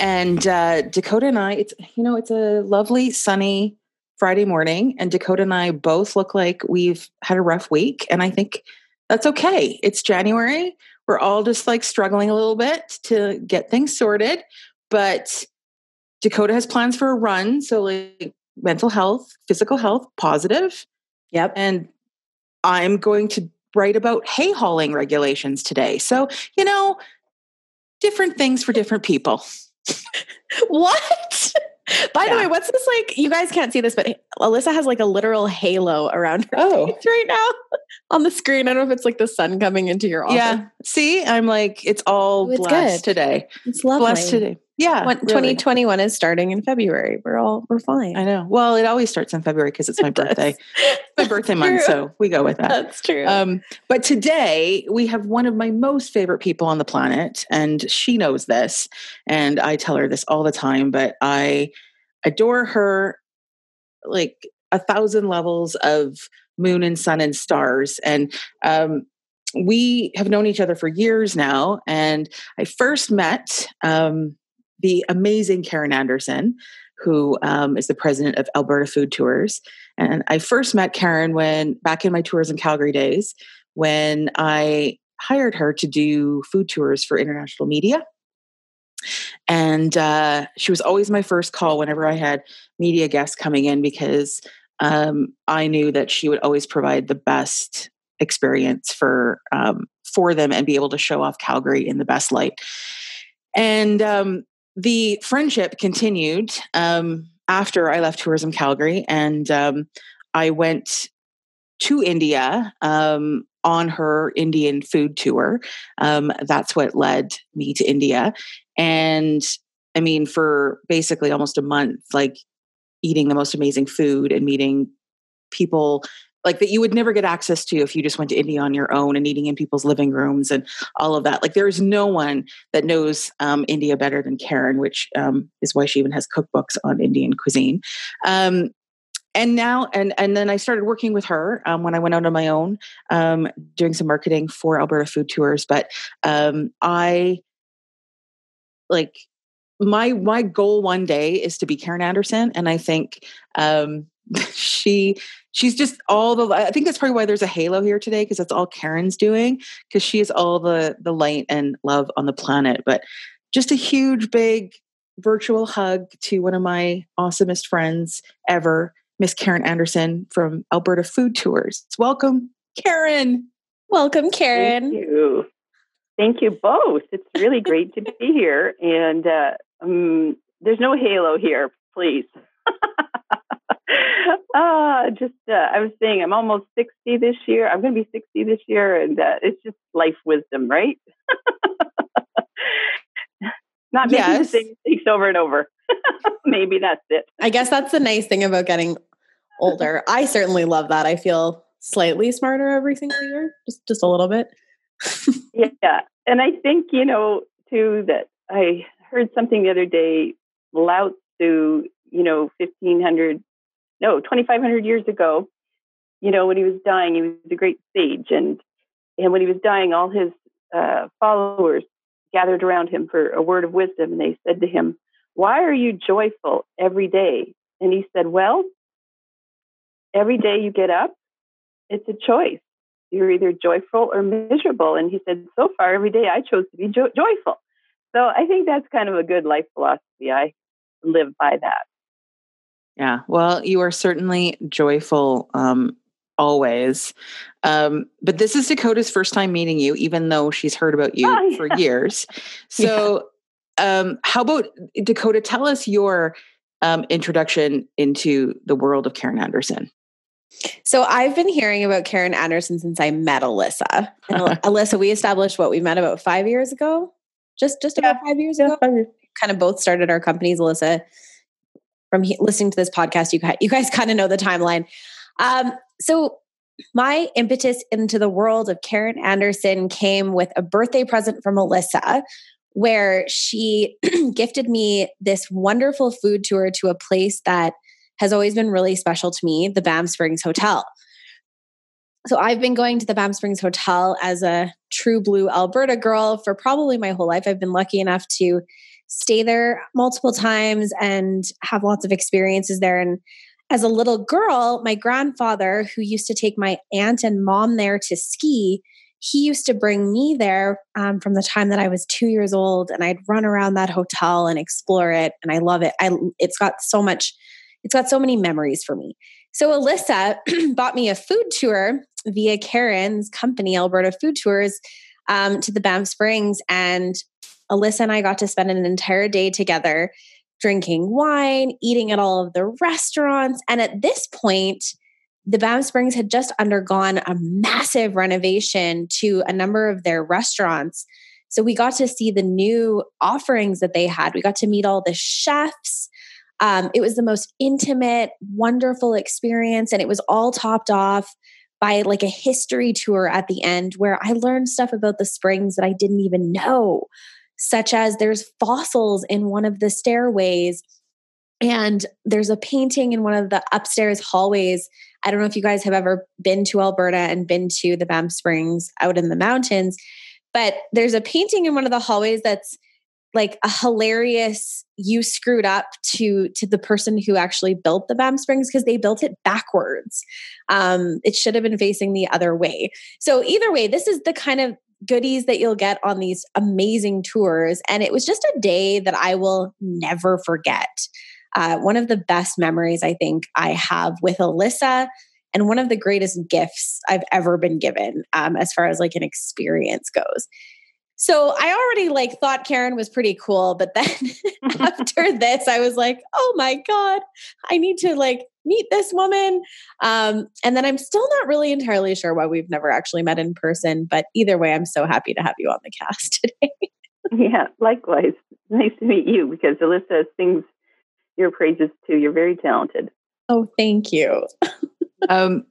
And uh, Dakota and I, it's you know, it's a lovely sunny Friday morning, and Dakota and I both look like we've had a rough week, and I think that's okay. It's January. We're all just like struggling a little bit to get things sorted, but Dakota has plans for a run, so like mental health, physical health, positive. Yep. And I'm going to write about hay hauling regulations today. So, you know, different things for different people. What? By yeah. the way, what's this like? You guys can't see this, but Alyssa has like a literal halo around her oh. face right now on the screen. I don't know if it's like the sun coming into your office. Yeah. See, I'm like, it's all oh, it's blessed good. today. It's lovely. Blessed today. Yeah. When, really. 2021 is starting in February. We're all, we're fine. I know. Well, it always starts in February because it's my birthday. my birthday month. So we go with that. That's true. Um, but today we have one of my most favorite people on the planet, and she knows this. And I tell her this all the time, but I adore her like a thousand levels of moon and sun and stars. And um, we have known each other for years now. And I first met um, the amazing Karen Anderson, who um, is the president of Alberta Food Tours. And I first met Karen when back in my tours in Calgary days when I hired her to do food tours for international media. And uh, she was always my first call whenever I had media guests coming in because um, I knew that she would always provide the best experience for um, for them and be able to show off Calgary in the best light. And um, the friendship continued um, after I left Tourism Calgary, and um, I went to India um, on her Indian food tour. Um, that's what led me to India, and I mean, for basically almost a month, like eating the most amazing food and meeting people like that you would never get access to if you just went to India on your own and eating in people's living rooms and all of that. Like there is no one that knows um, India better than Karen, which um, is why she even has cookbooks on Indian cuisine. Um, and now, and and then I started working with her um, when I went out on my own, um, doing some marketing for Alberta Food Tours. But um, I like my my goal one day is to be Karen Anderson, and I think she she's just all the i think that's probably why there's a halo here today because that's all karen's doing because she is all the the light and love on the planet. But just a huge big virtual hug to one of my awesomest friends ever miss karen anderson from alberta food tours. Welcome karen. Welcome karen. thank you. Thank you both. It's really great to be here and uh, um, there's no halo here please uh, just uh, I was saying I'm almost 60 this year. I'm going to be 60 this year, and uh, it's just life wisdom, right? Not making yes. the same mistakes over and over. Maybe that's it. I guess that's the nice thing about getting older. I certainly love that. I feel slightly smarter every single year, just just a little bit. yeah, and I think you know too that I heard something the other day. Lao Tzu, you know, 1500 no, 2,500 years ago, you know, when he was dying, he was a great sage. And, and when he was dying, all his uh, followers gathered around him for a word of wisdom. And they said to him, Why are you joyful every day? And he said, Well, every day you get up, it's a choice. You're either joyful or miserable. And he said, So far, every day I chose to be jo- joyful. So I think that's kind of a good life philosophy. I live by that. Yeah. Well, you are certainly joyful um, always. Um, but this is Dakota's first time meeting you, even though she's heard about you oh, yeah. for years. So, yeah. um, how about Dakota? Tell us your um, introduction into the world of Karen Anderson. So I've been hearing about Karen Anderson since I met Alyssa. And Alyssa, we established what we met about five years ago, just just about five years ago. Five years. kind of both started our companies, Alyssa. From he- listening to this podcast, you, you guys kind of know the timeline. Um, so my impetus into the world of Karen Anderson came with a birthday present from Alyssa, where she gifted me this wonderful food tour to a place that has always been really special to me, the Banff Springs Hotel. So I've been going to the Banff Springs Hotel as a true blue Alberta girl for probably my whole life. I've been lucky enough to stay there multiple times and have lots of experiences there. And as a little girl, my grandfather, who used to take my aunt and mom there to ski, he used to bring me there um, from the time that I was two years old, and I'd run around that hotel and explore it, and I love it. I it's got so much, it's got so many memories for me. So Alyssa bought me a food tour via Karen's company, Alberta Food Tours, um, to the Banff Springs, and Alyssa and I got to spend an entire day together drinking wine, eating at all of the restaurants. And at this point, the Banff Springs had just undergone a massive renovation to a number of their restaurants. So we got to see the new offerings that they had. We got to meet all the chefs. Um, it was the most intimate, wonderful experience. And it was all topped off by like a history tour at the end where I learned stuff about the springs that I didn't even know such as there's fossils in one of the stairways and there's a painting in one of the upstairs hallways. I don't know if you guys have ever been to Alberta and been to the Banff Springs out in the mountains, but there's a painting in one of the hallways that's like a hilarious you screwed up to to the person who actually built the Banff Springs because they built it backwards. Um, it should have been facing the other way. So either way, this is the kind of goodies that you'll get on these amazing tours. And it was just a day that I will never forget. Uh, one of the best memories I think I have with Alyssa, and one of the greatest gifts I've ever been given um, as far as like an experience goes. So I already like thought Karen was pretty cool, but then after this, I was like, oh my God, I need to like meet this woman. Um, and then I'm still not really entirely sure why we've never actually met in person. But either way, I'm so happy to have you on the cast today. yeah, likewise. Nice to meet you because Alyssa sings your praises too. You're very talented. Oh, thank you. um,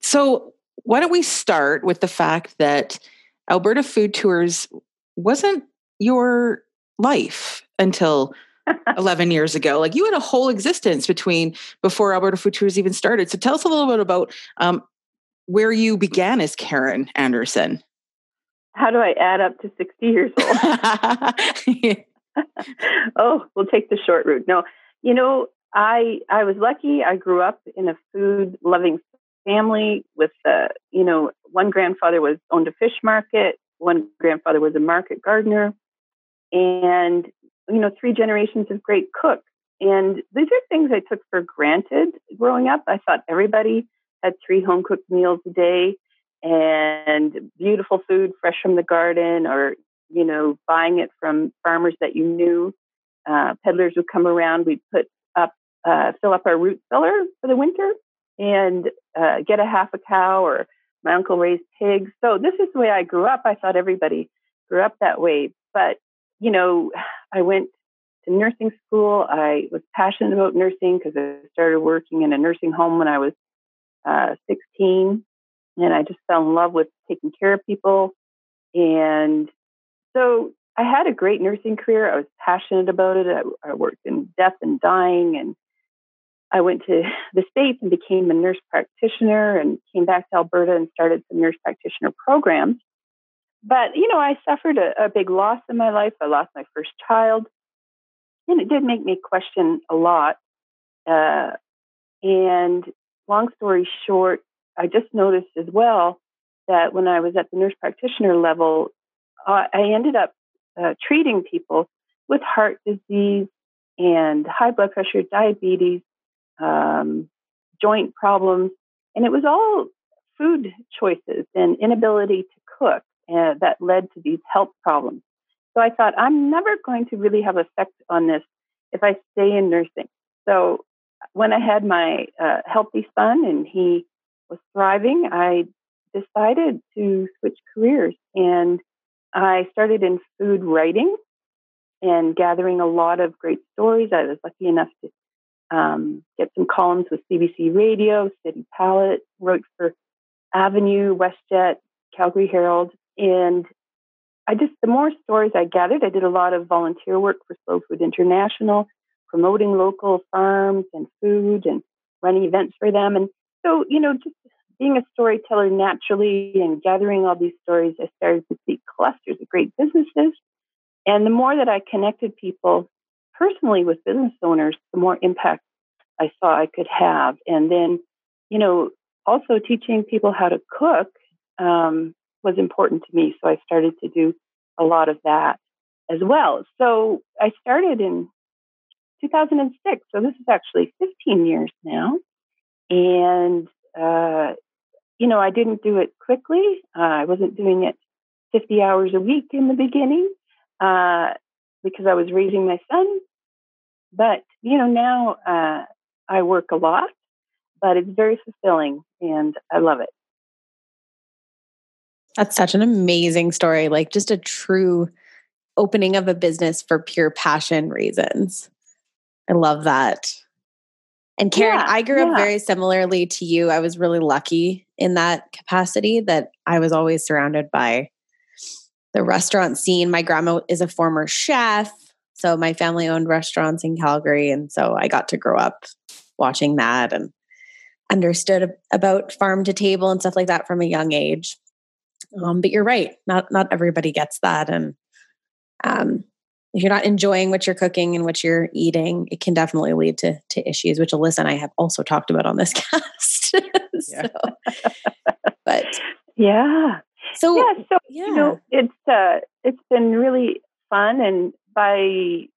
so, why don't we start with the fact that Alberta Food Tours wasn't your life until 11 years ago. Like you had a whole existence between before Alberta Food Tours even started. So tell us a little bit about um, where you began as Karen Anderson. How do I add up to 60 years old? oh, we'll take the short route. No, you know, I I was lucky. I grew up in a food loving family with, uh, you know, one grandfather was owned a fish market, one grandfather was a market gardener, and you know, three generations of great cooks. And these are things I took for granted growing up. I thought everybody had three home cooked meals a day and beautiful food fresh from the garden or, you know, buying it from farmers that you knew. Uh, peddlers would come around. We'd put up, uh, fill up our root cellar for the winter and uh, get a half a cow or my uncle raised pigs. So this is the way I grew up. I thought everybody grew up that way. But you know, I went to nursing school. I was passionate about nursing because I started working in a nursing home when I was uh, 16. And I just fell in love with taking care of people. And so I had a great nursing career. I was passionate about it. I, I worked in death and dying. And I went to the States and became a nurse practitioner and came back to Alberta and started some nurse practitioner programs. But, you know, I suffered a, a big loss in my life. I lost my first child. And it did make me question a lot. Uh, and long story short, I just noticed as well that when I was at the nurse practitioner level, I ended up uh, treating people with heart disease and high blood pressure, diabetes, um, joint problems. And it was all food choices and inability to cook uh, that led to these health problems. So I thought, I'm never going to really have effect on this if I stay in nursing. So when I had my uh, healthy son and he was thriving, I decided to switch careers and I started in food writing and gathering a lot of great stories. I was lucky enough to um, get some columns with CBC Radio, City Palate, wrote for Avenue, WestJet, Calgary Herald, and I just the more stories I gathered, I did a lot of volunteer work for Slow Food International, promoting local farms and food and running events for them. And so, you know, just being a storyteller naturally and gathering all these stories, I started to see clusters of great businesses. And the more that I connected people personally with business owners, the more impact I saw I could have. And then, you know, also teaching people how to cook um, was important to me. So I started to do a lot of that as well. So I started in 2006. So this is actually 15 years now. And, uh, you know, I didn't do it quickly. Uh, I wasn't doing it 50 hours a week in the beginning uh, because I was raising my son. But, you know, now uh, I work a lot, but it's very fulfilling and I love it. That's such an amazing story. Like just a true opening of a business for pure passion reasons. I love that. And Karen, yeah, I grew yeah. up very similarly to you. I was really lucky in that capacity that I was always surrounded by the restaurant scene. My grandma is a former chef. So my family owned restaurants in Calgary. And so I got to grow up watching that and understood about farm to table and stuff like that from a young age. Um, but you're right, not not everybody gets that, and um, if you're not enjoying what you're cooking and what you're eating, it can definitely lead to to issues, which Alyssa and I have also talked about on this cast. so, but yeah, so yeah, so yeah. you know, it's uh, it's been really fun, and by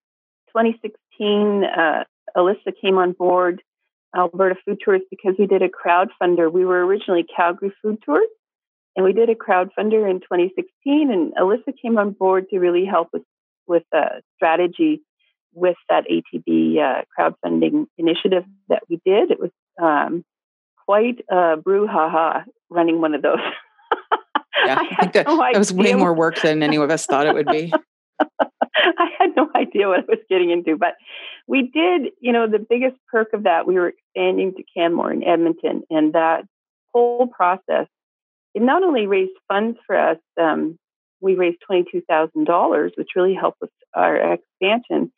2016, uh, Alyssa came on board Alberta Food Tours because we did a crowdfunder. We were originally Calgary Food Tours, and we did a crowdfunder in 2016. And Alyssa came on board to really help with with a strategy with that ATB uh, crowdfunding initiative that we did. It was um, quite a brouhaha running one of those. yeah, I, I think that, no that was way more work than any of us thought it would be. I had no idea what I was getting into, but we did, you know, the biggest perk of that, we were expanding to Canmore in Edmonton, and that whole process, it not only raised funds for us, um, we raised $22,000, which really helped with our expansion,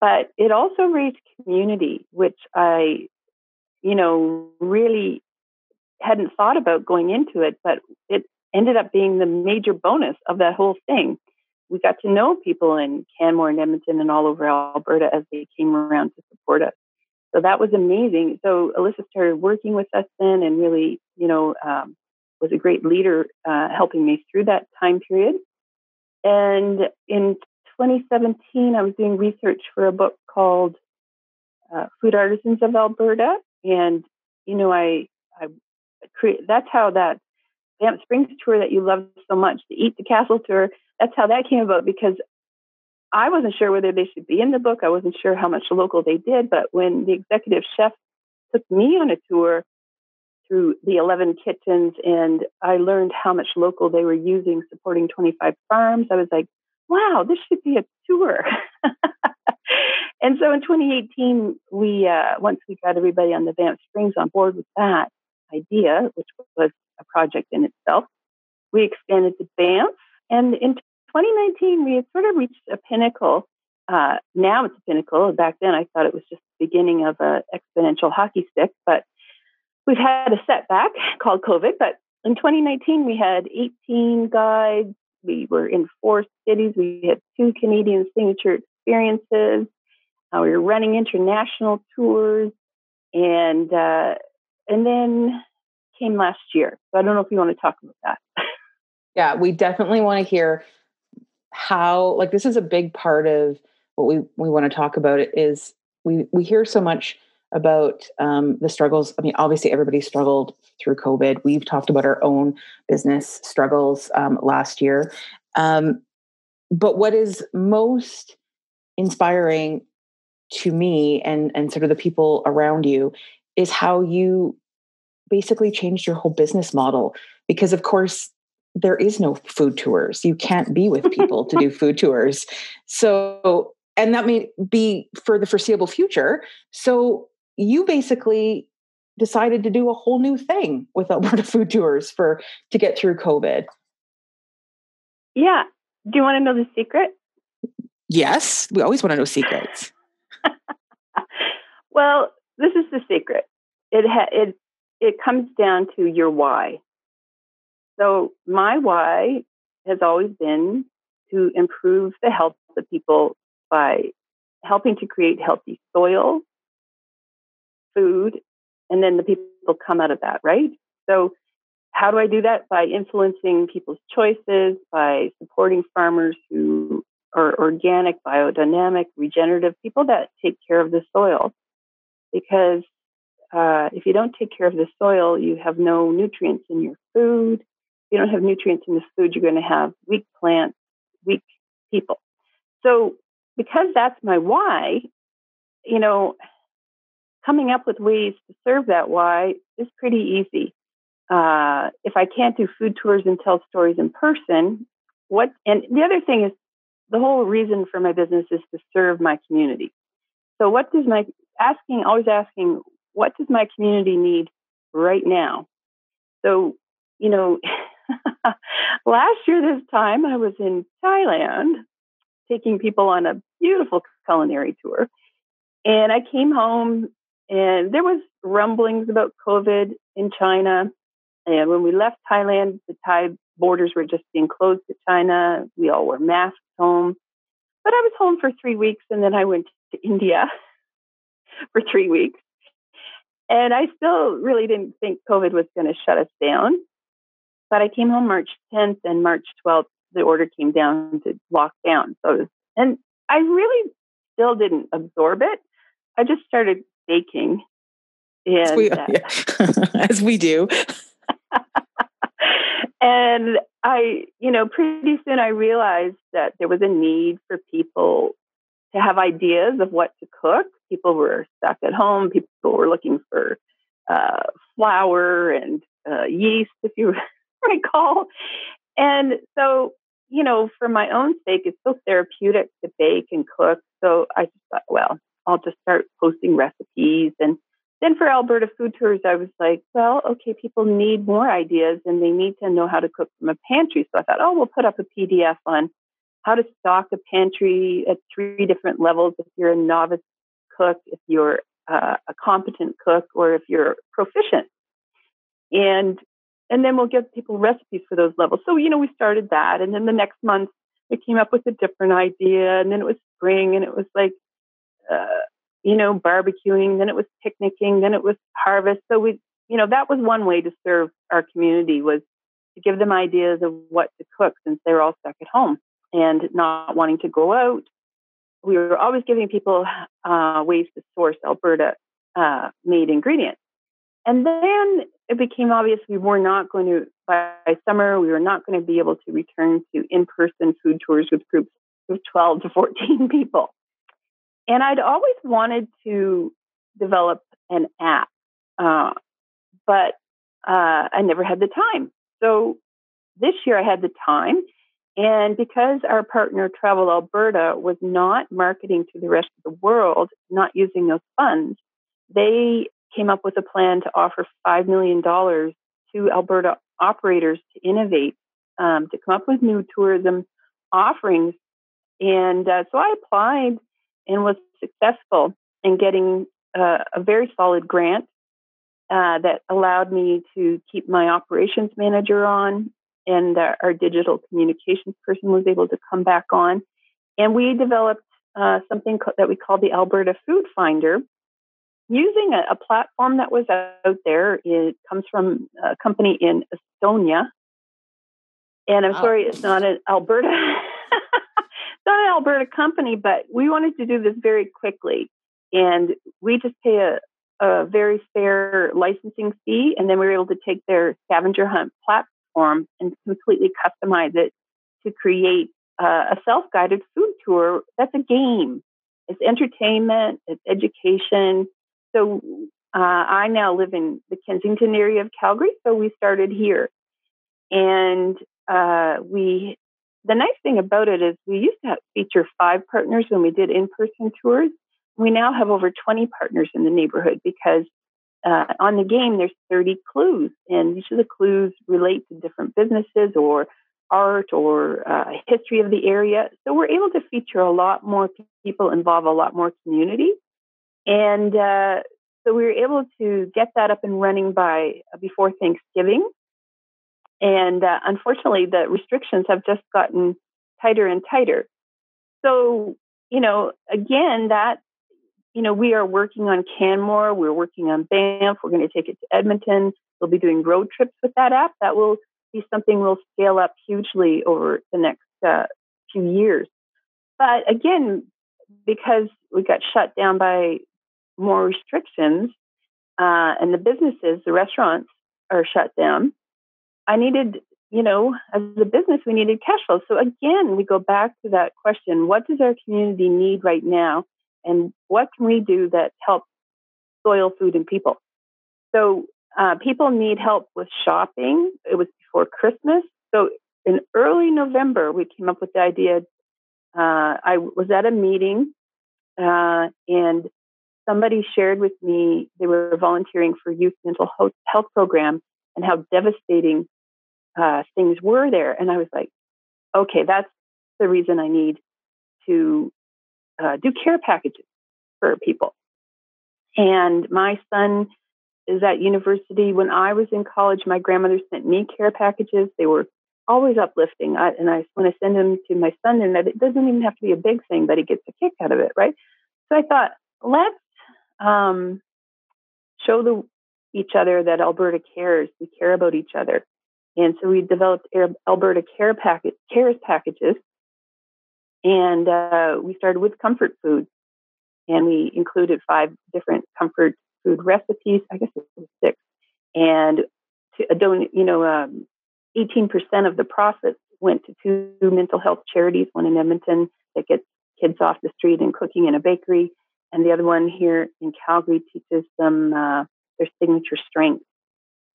but it also raised community, which I, you know, really hadn't thought about going into it, but it ended up being the major bonus of that whole thing we got to know people in Canmore and Edmonton and all over Alberta as they came around to support us. So that was amazing. So Alyssa started working with us then and really, you know, um, was a great leader uh, helping me through that time period. And in 2017, I was doing research for a book called uh, Food Artisans of Alberta. And, you know, I, I create, that's how that Banff Springs tour that you love so much, the Eat the Castle tour, that's how that came about because I wasn't sure whether they should be in the book. I wasn't sure how much local they did. But when the executive chef took me on a tour through the 11 kitchens and I learned how much local they were using supporting 25 farms, I was like, wow, this should be a tour. and so in 2018, we uh, once we got everybody on the Banff Springs on board with that idea, which was a project in itself, we expanded to Banff and in 2019, we had sort of reached a pinnacle. Uh, now it's a pinnacle. Back then, I thought it was just the beginning of an exponential hockey stick, but we've had a setback called COVID. But in 2019, we had 18 guides. We were in four cities. We had two Canadian signature experiences. Uh, we were running international tours, and uh, and then came last year. So I don't know if you want to talk about that. Yeah, we definitely want to hear how like this is a big part of what we we want to talk about is we we hear so much about um, the struggles. I mean, obviously everybody struggled through COVID. We've talked about our own business struggles um, last year. Um, but what is most inspiring to me and and sort of the people around you is how you basically changed your whole business model because of course there is no food tours. You can't be with people to do food tours. So, and that may be for the foreseeable future. So, you basically decided to do a whole new thing with Alberta Food Tours for to get through COVID. Yeah. Do you want to know the secret? Yes, we always want to know secrets. well, this is the secret. It ha- it it comes down to your why. So my why has always been to improve the health of people by helping to create healthy soil, food, and then the people come out of that, right? So how do I do that? By influencing people's choices, by supporting farmers who are organic, biodynamic, regenerative, people that take care of the soil. Because uh, if you don't take care of the soil, you have no nutrients in your food. If you don't have nutrients in the food, you're going to have weak plants, weak people. So, because that's my why, you know, coming up with ways to serve that why is pretty easy. Uh, if I can't do food tours and tell stories in person, what, and the other thing is the whole reason for my business is to serve my community. So what does my, asking, always asking, what does my community need right now? So, you know, last year this time I was in Thailand taking people on a beautiful culinary tour. And I came home and there was rumblings about COVID in China. And when we left Thailand, the Thai borders were just being closed to China. We all wore masks home. But I was home for three weeks and then I went to India for three weeks. And I still really didn't think COVID was going to shut us down. But I came home March 10th and March 12th, the order came down to lock down. So, was, and I really still didn't absorb it. I just started baking. And, as we, uh, yeah. as we do. and I, you know, pretty soon I realized that there was a need for people to have ideas of what to cook. People were stuck at home. People were looking for uh, flour and uh, yeast, if you recall. And so, you know, for my own sake, it's so therapeutic to bake and cook. So I just thought, well, I'll just start posting recipes. And then for Alberta Food Tours, I was like, well, okay, people need more ideas and they need to know how to cook from a pantry. So I thought, oh, we'll put up a PDF on how to stock a pantry at three different levels if you're a novice cook, if you're uh, a competent cook, or if you're proficient. And and then we'll give people recipes for those levels. So you know, we started that, and then the next month we came up with a different idea, and then it was spring, and it was like uh, you know, barbecuing, then it was picnicking, then it was harvest. So we, you know, that was one way to serve our community was to give them ideas of what to cook since they were all stuck at home and not wanting to go out. We were always giving people uh, ways to source Alberta uh, made ingredients. And then it became obvious we were not going to, by summer, we were not going to be able to return to in person food tours with groups of 12 to 14 people. And I'd always wanted to develop an app, uh, but uh, I never had the time. So this year I had the time. And because our partner Travel Alberta was not marketing to the rest of the world, not using those funds, they came up with a plan to offer $5 million to Alberta operators to innovate, um, to come up with new tourism offerings. And uh, so I applied and was successful in getting uh, a very solid grant uh, that allowed me to keep my operations manager on, and uh, our digital communications person was able to come back on. And we developed uh, something co- that we called the Alberta Food Finder. Using a, a platform that was out there, it comes from a company in Estonia. And I'm sorry, it's not an Alberta not an Alberta company, but we wanted to do this very quickly. And we just pay a, a very fair licensing fee. And then we were able to take their scavenger hunt platform and completely customize it to create uh, a self guided food tour that's a game. It's entertainment, it's education. So uh, I now live in the Kensington area of Calgary, so we started here. And uh, we the nice thing about it is we used to have, feature five partners when we did in-person tours. We now have over 20 partners in the neighborhood because uh, on the game there's 30 clues, and each of the clues relate to different businesses or art or uh, history of the area. So we're able to feature a lot more people, involve a lot more community, and uh, so we were able to get that up and running by uh, before Thanksgiving. And uh, unfortunately, the restrictions have just gotten tighter and tighter. So, you know, again, that, you know, we are working on Canmore, we're working on Banff, we're going to take it to Edmonton. We'll be doing road trips with that app. That will be something we'll scale up hugely over the next uh, few years. But again, because we got shut down by more restrictions, uh, and the businesses, the restaurants are shut down. I needed, you know, as a business, we needed cash flow. So again, we go back to that question: What does our community need right now, and what can we do that helps soil, food, and people? So uh, people need help with shopping. It was before Christmas, so in early November, we came up with the idea. Uh, I was at a meeting, uh, and somebody shared with me they were volunteering for youth mental health program and how devastating uh, things were there. And I was like, okay, that's the reason I need to uh, do care packages for people. And my son is at university. When I was in college, my grandmother sent me care packages. They were always uplifting. I, and I want to send them to my son, and that it doesn't even have to be a big thing, but he gets a kick out of it, right? So I thought, let's um, show the, each other that Alberta cares. We care about each other. And so we developed Alberta Care package, Cares packages. And uh, we started with comfort foods. And we included five different comfort food recipes. I guess it was six. And to, uh, don't, you know, um, 18% of the profits went to two mental health charities, one in Edmonton that gets kids off the street and cooking in a bakery, and the other one here in Calgary teaches them uh, their signature strength.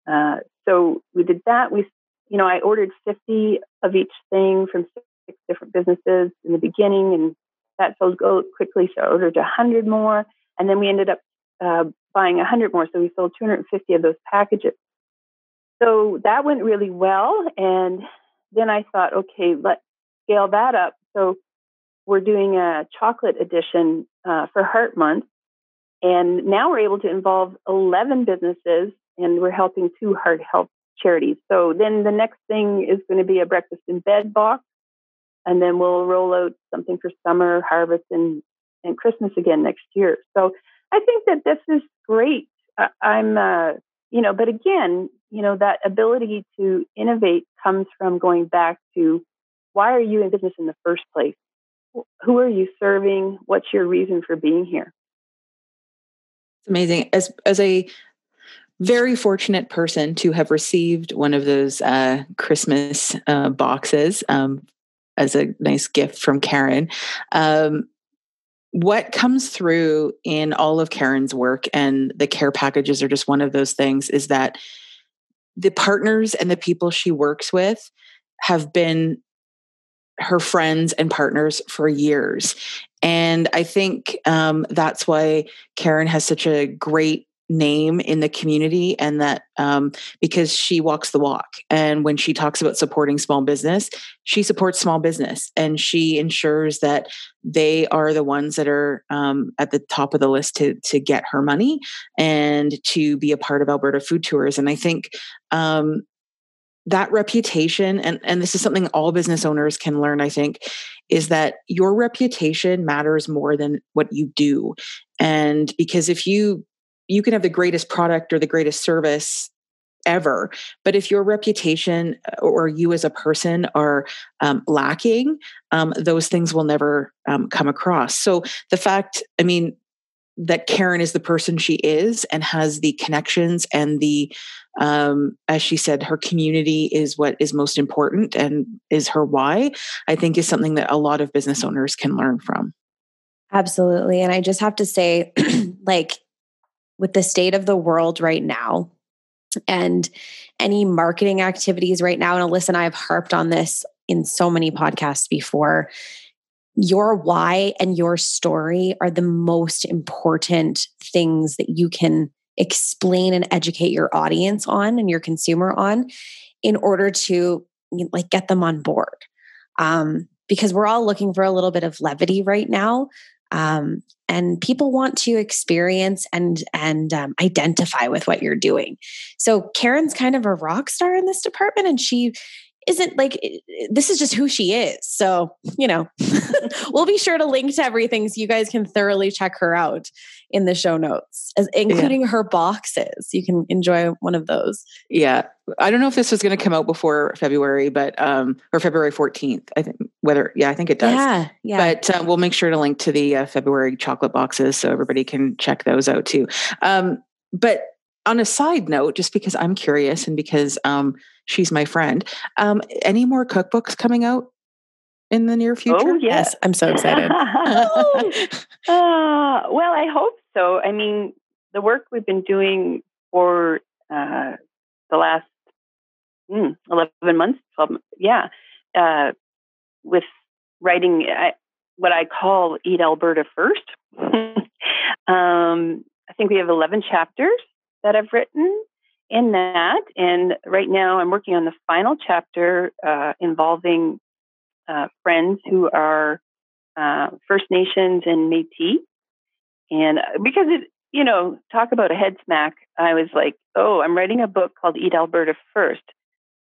Uh, so we did that. We, you know, I ordered 50 of each thing from six different businesses in the beginning, and that sold quickly. So I ordered 100 more, and then we ended up uh, buying 100 more. So we sold 250 of those packages. So that went really well, and then I thought, okay, let's scale that up. So we're doing a chocolate edition uh, for Heart Month. And now we're able to involve 11 businesses and we're helping two heart health charities. So then the next thing is going to be a breakfast in bed box. And then we'll roll out something for summer, harvest, and, and Christmas again next year. So I think that this is great. Uh, I'm, uh, you know, but again, you know, that ability to innovate comes from going back to why are you in business in the first place? who are you serving? What's your reason for being here? It's amazing. As as a very fortunate person to have received one of those uh, Christmas uh, boxes um, as a nice gift from Karen. Um, what comes through in all of Karen's work and the care packages are just one of those things is that the partners and the people she works with have been her friends and partners for years. And I think um, that's why Karen has such a great name in the community and that um, because she walks the walk. And when she talks about supporting small business she supports small business and she ensures that they are the ones that are um, at the top of the list to to get her money and to be a part of alberta food tours. And i think um, that reputation and and this is something all business owners can learn i think is that your reputation matters more than what you do. And because if you you can have the greatest product or the greatest service ever but if your reputation uh, or you as a person are um, lacking um, those things will never um, come across so the fact i mean that Karen is the person she is and has the connections and the um, as she said, her community is what is most important and is her why, I think is something that a lot of business owners can learn from. Absolutely. And I just have to say, like, with the state of the world right now, and any marketing activities right now. And Alyssa and I have harped on this in so many podcasts before. Your why and your story are the most important things that you can explain and educate your audience on and your consumer on in order to like get them on board. Um, because we're all looking for a little bit of levity right now. Um, and people want to experience and and um, identify with what you're doing. So Karen's kind of a rock star in this department, and she isn't like this is just who she is. So, you know, we'll be sure to link to everything so you guys can thoroughly check her out in the show notes, as, including yeah. her boxes. You can enjoy one of those. Yeah. I don't know if this was going to come out before February, but, um, or February 14th. I think whether, yeah, I think it does. Yeah. Yeah. But uh, we'll make sure to link to the uh, February chocolate boxes so everybody can check those out too. Um, but on a side note, just because I'm curious and because um, she's my friend, um, any more cookbooks coming out in the near future? Oh, yes. yes I'm so excited. uh, well, I hope so. I mean, the work we've been doing for uh, the last mm, 11 months, 12, yeah, uh, with writing I, what I call Eat Alberta First. um, I think we have 11 chapters that I've written in that. And right now I'm working on the final chapter uh, involving uh, friends who are uh, First Nations and Metis. And uh, because it, you know, talk about a head smack, I was like, oh, I'm writing a book called Eat Alberta First.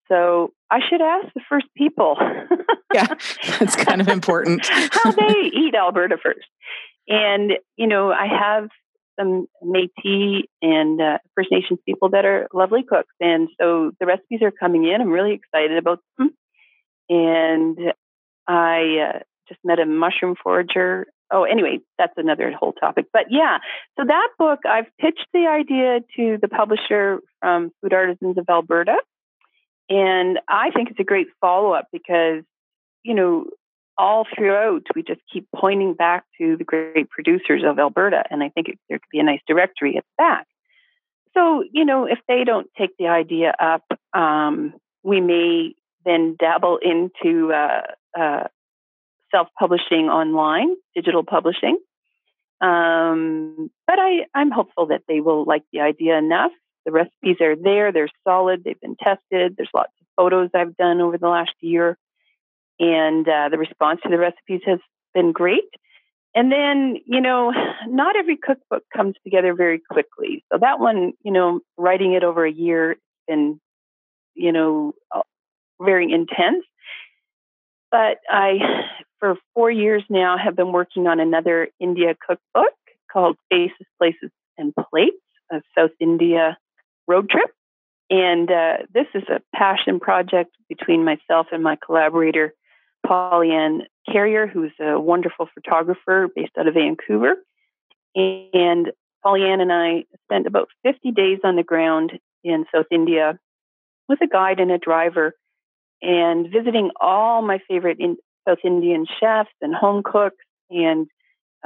So I should ask the first people. yeah, that's kind of important. how they eat Alberta first. And, you know, I have some Métis and uh, First Nations people that are lovely cooks, and so the recipes are coming in. I'm really excited about them, and I uh, just met a mushroom forager. Oh, anyway, that's another whole topic. But yeah, so that book, I've pitched the idea to the publisher from Food Artisans of Alberta, and I think it's a great follow up because you know all throughout, we just keep pointing back to the great producers of Alberta, and I think it, there could be a nice directory at the back. So, you know, if they don't take the idea up, um, we may then dabble into uh, uh, self publishing online, digital publishing. Um, but I, I'm hopeful that they will like the idea enough. The recipes are there, they're solid, they've been tested. There's lots of photos I've done over the last year and uh, the response to the recipes has been great. And then, you know, not every cookbook comes together very quickly. So that one, you know, writing it over a year been, you know, very intense. But I, for four years now, have been working on another India cookbook called Faces, Places, and Plates, a South India road trip. And uh, this is a passion project between myself and my collaborator, Pollyann Carrier, who's a wonderful photographer based out of Vancouver. And Pollyann and I spent about 50 days on the ground in South India with a guide and a driver and visiting all my favorite in South Indian chefs and home cooks and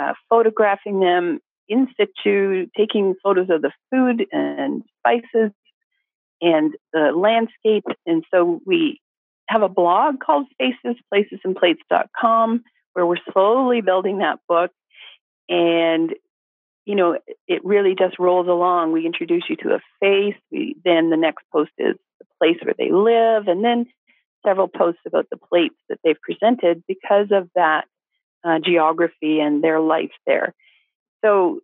uh, photographing them in situ, taking photos of the food and spices and the landscape. And so we have a blog called Faces, Places, and Plates.com where we're slowly building that book. And, you know, it really just rolls along. We introduce you to a face. We, then the next post is the place where they live. And then several posts about the plates that they've presented because of that uh, geography and their life there. So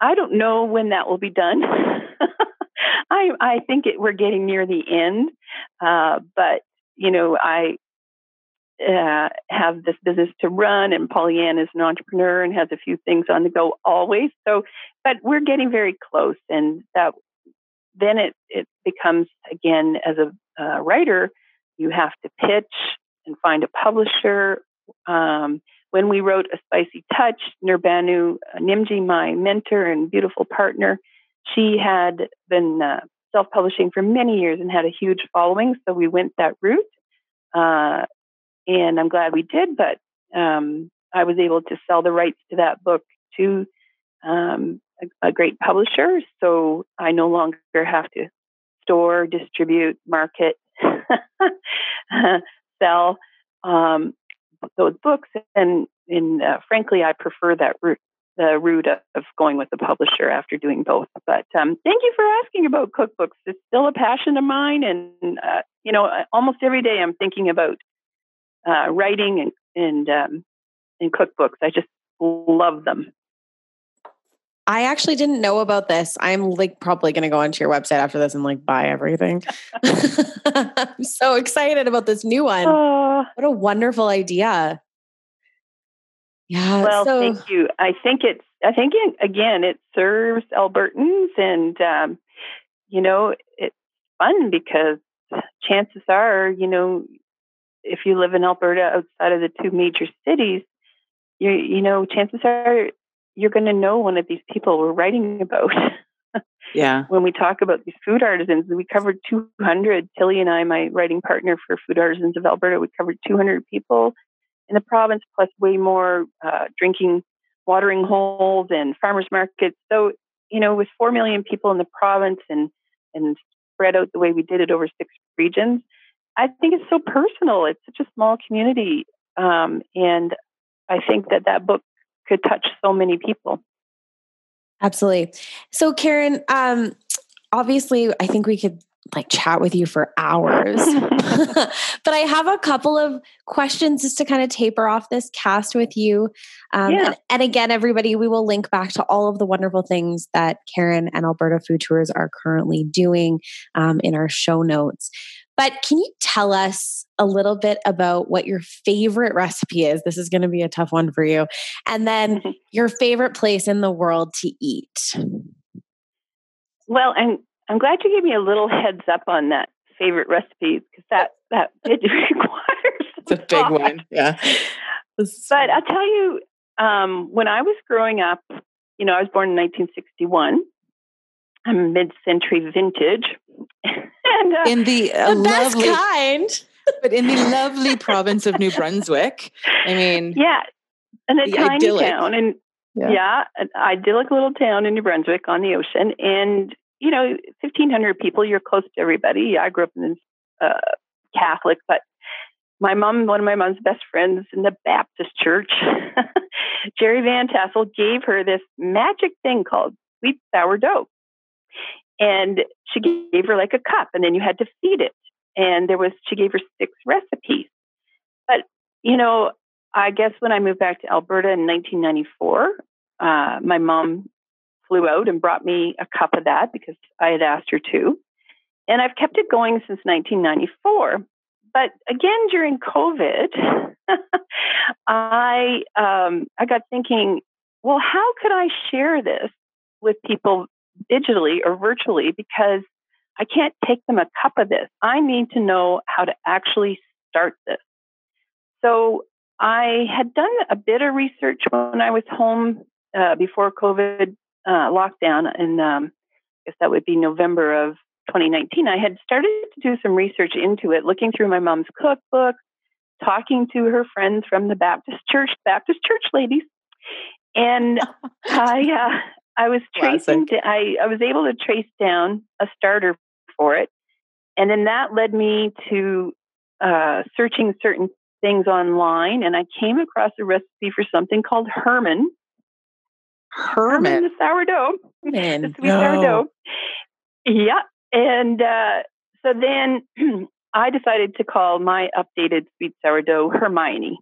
I don't know when that will be done. I, I think it, we're getting near the end, uh, but you know, I uh, have this business to run, and Pollyann is an entrepreneur and has a few things on the go always. So, but we're getting very close, and that then it it becomes again as a uh, writer, you have to pitch and find a publisher. Um, when we wrote A Spicy Touch, Noorbanu uh, Nimji, my mentor and beautiful partner, she had been uh, self publishing for many years and had a huge following. So we went that route. Uh, and I'm glad we did, but um, I was able to sell the rights to that book to um, a, a, great publisher. So I no longer have to store, distribute, market, sell um, those books. And, and uh, frankly, I prefer that route, the route of going with the publisher after doing both. But um, thank you for asking about cookbooks. It's still a passion of mine, and uh, you know, almost every day I'm thinking about uh, writing and and um, and cookbooks. I just love them. I actually didn't know about this. I'm like probably going to go onto your website after this and like buy everything. I'm so excited about this new one. Oh. What a wonderful idea. Yeah. Well, so, thank you. I think it's, I think it, again, it serves Albertans and, um, you know, it's fun because chances are, you know, if you live in Alberta outside of the two major cities, you you know, chances are you're going to know one of these people we're writing about. yeah. When we talk about these food artisans, we covered 200. Tilly and I, my writing partner for Food Artisans of Alberta, we covered 200 people in the province, plus way more uh, drinking, watering holes, and farmers markets. So, you know, with 4 million people in the province and, and spread out the way we did it over six regions, I think it's so personal. It's such a small community. Um, and I think that that book could touch so many people. Absolutely. So, Karen, um, obviously, I think we could like chat with you for hours. but I have a couple of questions just to kind of taper off this cast with you. Um, yeah. and, and, again, everybody, we will link back to all of the wonderful things that Karen and Alberta Food Tours are currently doing um, in our show notes. But can you tell us a little bit about what your favorite recipe is? This is going to be a tough one for you. And then your favorite place in the world to eat. Well, and I'm glad you gave me a little heads up on that favorite recipes because that that it requires it's a big thought. one. Yeah. But I'll tell you, um, when I was growing up, you know, I was born in 1961. I'm mid-century vintage, and uh, in the, uh, the best lovely, kind. but in the lovely province of New Brunswick. I mean, yeah, and a tiny idyllic. town, and yeah. yeah, an idyllic little town in New Brunswick on the ocean, and you know, 1,500 people. You're close to everybody. I grew up in uh, Catholic, but my mom, one of my mom's best friends in the Baptist church, Jerry Van Tassel, gave her this magic thing called sweet sourdough. And she gave her like a cup, and then you had to feed it. And there was, she gave her six recipes. But, you know, I guess when I moved back to Alberta in 1994, uh, my mom flew out and brought me a cup of that because I had asked her to. And I've kept it going since 1994. But again, during COVID, I um, I got thinking, well, how could I share this with people digitally or virtually? Because I can't take them a cup of this. I need to know how to actually start this. So I had done a bit of research when I was home uh, before COVID uh, lockdown, and um, I guess that would be November of 2019. I had started to do some research into it, looking through my mom's cookbook, talking to her friends from the Baptist church, Baptist church ladies, and I uh, I was tracing. To, I I was able to trace down a starter for it, and then that led me to uh, searching certain things online, and I came across a recipe for something called Herman, Herman. the sourdough. Herman. The sweet no. sourdough. Yeah. And uh, so then I decided to call my updated sweet sourdough Hermione.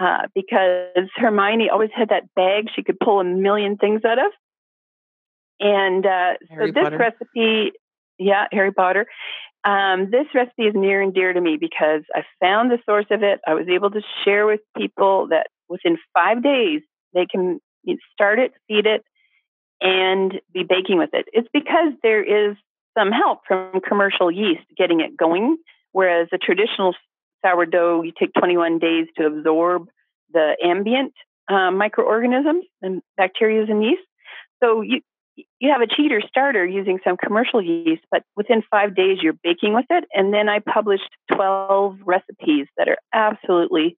Uh, because Hermione always had that bag she could pull a million things out of. And uh, so this Potter. recipe, yeah, Harry Potter. Um, this recipe is near and dear to me because I found the source of it. I was able to share with people that within five days they can you start it, feed it, and be baking with it. It's because there is some help from commercial yeast getting it going, whereas a traditional sourdough, you take 21 days to absorb the ambient uh, microorganisms and bacteria and yeast. So you you have a cheater starter using some commercial yeast, but within five days you're baking with it. And then I published 12 recipes that are absolutely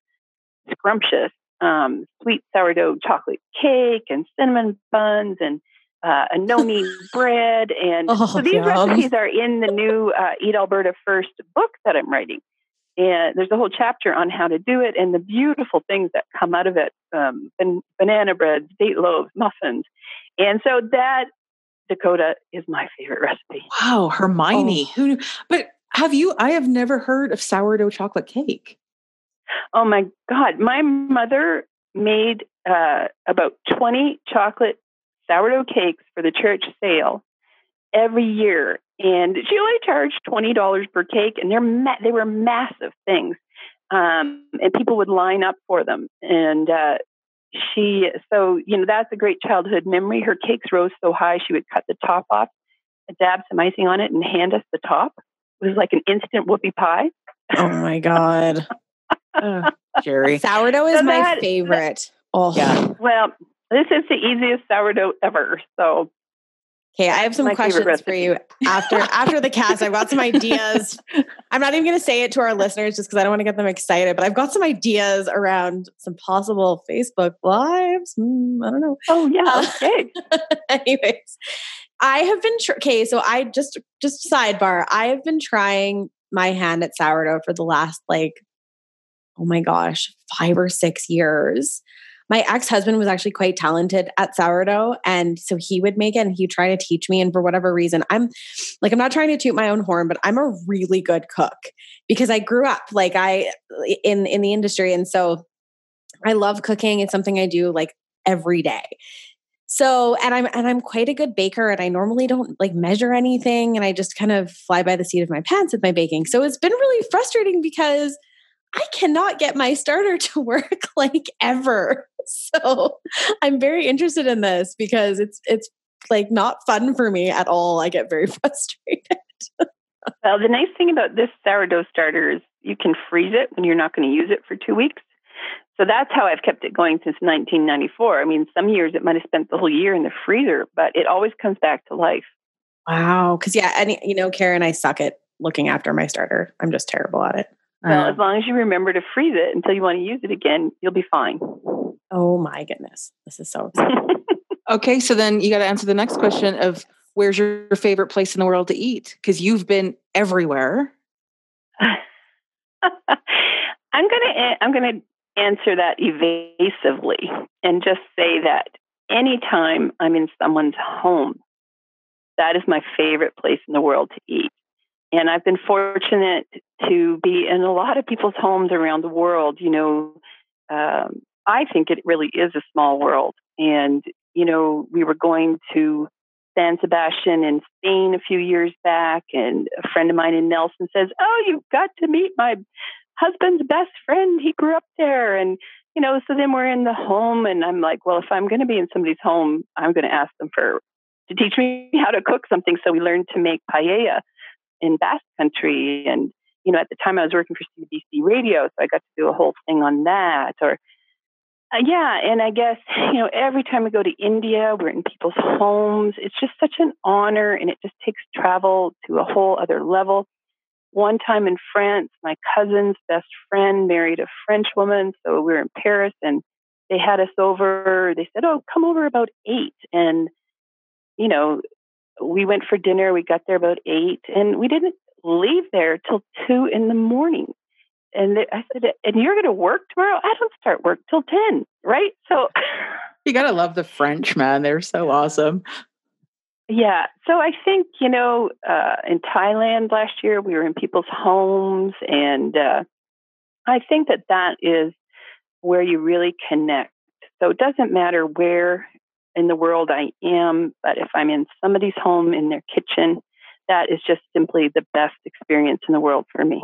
scrumptious um, sweet sourdough chocolate cake and cinnamon buns and uh, a no knead bread. And Oh, so these yum. recipes are in the new uh, Eat Alberta First book that I'm writing. And there's a whole chapter on how to do it and the beautiful things that come out of it um, ban- banana breads, date loaves, muffins. And so that, Dakota, is my favorite recipe. Wow, Hermione. Oh. Who knew? But have you? I have never heard of sourdough chocolate cake. Oh my God. My mother made uh, about 20 chocolate sourdough cakes for the church sale every year. And she only charged $20 per cake, and they're ma- they were massive things. Um, and people would line up for them. And uh, she, so, you know, that's a great childhood memory. Her cakes rose so high, she would cut the top off, dab some icing on it, and hand us the top. It was like an instant whoopie pie. Oh my God. Uh, Jerry. Sourdough is So my that- favorite. Oh, Yeah. Well, this is the easiest sourdough ever. So, Okay, I have some questions for you after after the cast. I've got some ideas. I'm not even going to say it to our listeners just because I don't want to get them excited. But I've got some ideas around some possible Facebook lives. Hmm, I don't know. oh, yeah, Uh, okay. Anyways, I have been tr- okay. So I just just sidebar. I have been trying my hand at sourdough for the last like, oh my gosh, five or six years. My ex husband was actually quite talented at sourdough, and so he would make it and he'd try to teach me. And for whatever reason, I'm like, I'm not trying to toot my own horn, but I'm a really good cook because I grew up like I in in the industry, and so I love cooking. It's something I do like every day. So, and I'm and I'm quite a good baker and I normally don't like measure anything and I just kind of fly by the seat of my pants with my baking. So, it's been really frustrating because I cannot get my starter to work like ever. So, I'm very interested in this because it's it's like not fun for me at all. I get very frustrated. Well, the nice thing about this sourdough starter is you can freeze it when you're not going to use it for two weeks. So that's how I've kept it going since 1994. I mean, some years it might have spent the whole year in the freezer, but it always comes back to life. Wow. Cause yeah, and you know, Karen, I suck at looking after my starter. I'm just terrible at it. Well, Uh, as long as you remember to freeze it until you want to use it again, you'll be fine. Oh my goodness. This is so exciting. okay, so then you got to answer the next question of where's your favorite place in the world to eat? Because you've been everywhere. I'm gonna I'm gonna answer that evasively and just say that anytime I'm in someone's home, that is my favorite place in the world to eat. And I've been fortunate to be in a lot of people's homes around the world. You know, um, I think it really is a small world. And you know, we were going to San Sebastian in Spain a few years back, and a friend of mine in Nelson says, "Oh, you've got to meet my husband's best friend. He grew up there." And you know, so then we're in the home, and I'm like, "Well, if I'm going to be in somebody's home, I'm going to ask them for to teach me how to cook something." So we learned to make paella in Basque Country, and you know, at the time I was working for CBC Radio, so I got to do a whole thing on that, or uh, yeah, and I guess, you know, every time we go to India, we're in people's homes. It's just such an honor, and it just takes travel to a whole other level. One time in France, my cousin's best friend married a French woman, so we were in Paris, and they had us over. They said, "Oh, come over about eight. and you know, we went for dinner. We got there about eight, and we didn't leave there till two in the morning. And I said, "And you're going to work tomorrow? I don't start work till ten, right?" So, You got to love the French, man. They're so awesome. yeah. So I think you know, uh, in Thailand last year, we were in people's homes, and uh, I think that that is where you really connect. So it doesn't matter where in the world I am, but if I'm in somebody's home in their kitchen, that is just simply the best experience in the world for me.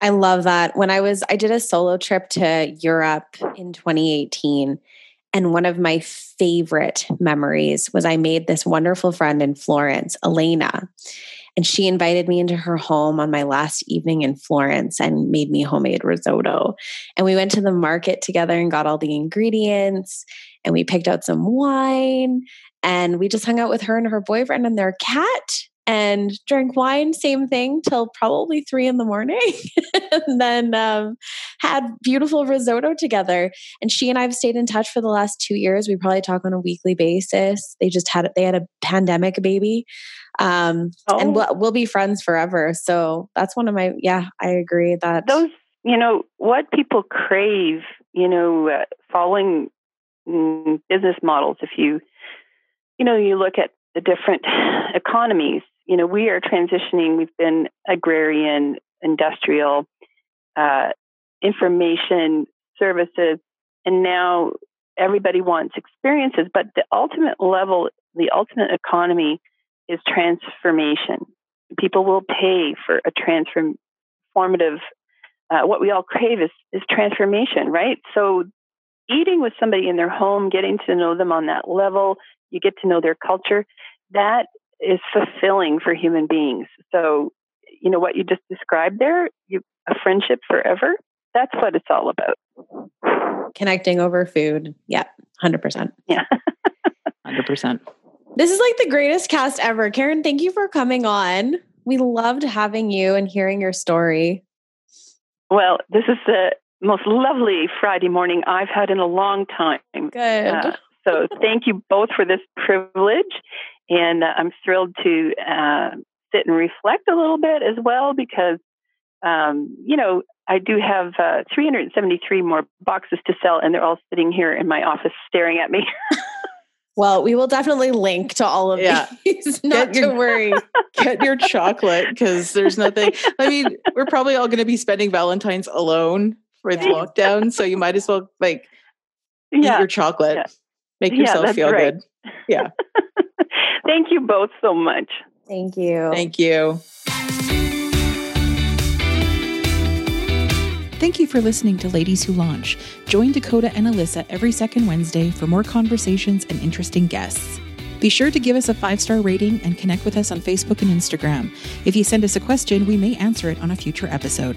I love that. When I was, I did a solo trip to Europe in 2018. And one of my favorite memories was I made this wonderful friend in Florence, Elena. And she invited me into her home on my last evening in Florence and made me homemade risotto. And we went to the market together and got all the ingredients. And we picked out some wine. And we just hung out with her and her boyfriend and their cat. and drank wine, same thing, till probably three in the morning. and then um, had beautiful risotto together. And she and I have stayed in touch for the last two years. We probably talk on a weekly basis. They just had they had a pandemic baby. Um, oh. and we'll, we'll be friends forever. So that's one of my, yeah, I agree that those, you know, what people crave, you know, uh, following mm, business models, if you, you know, you look at the different economies, you know, we are transitioning. We've been agrarian, industrial, uh, information services, and now everybody wants experiences. But the ultimate level, the ultimate economy is transformation. People will pay for a transformative. Uh, what we all crave is, is transformation, right? So, eating with somebody in their home, getting to know them on that level, you get to know their culture. That is fulfilling for human beings. So, you know what you just described there, you, a friendship forever. That's what it's all about. Connecting over food. Yeah, hundred percent. Yeah, hundred percent. This is like the greatest cast ever. Karen, thank you for coming on. We loved having you and hearing your story. Well, this is the most lovely Friday morning I've had in a long time. Good. Uh, so thank you both for this privilege. And uh, I'm thrilled to uh, sit and reflect a little bit as well because, um, you know, I do have uh, 373 more boxes to sell, and they're all sitting here in my office staring at me. Well, we will definitely link to all of yeah. these. Not your, to worry. Get your chocolate because there's nothing. I mean, we're probably all going to be spending Valentine's alone with yeah. lockdown, so you might as well like yeah. eat your chocolate, yeah. make yourself feel right. good. Yeah. Thank you both so much. Thank you. Thank you. Thank you for listening to Ladies Who Launch. Join Dakota and Alyssa every second Wednesday for more conversations and interesting guests. Be sure to give us a five star rating and connect with us on Facebook and Instagram. If you send us a question, we may answer it on a future episode.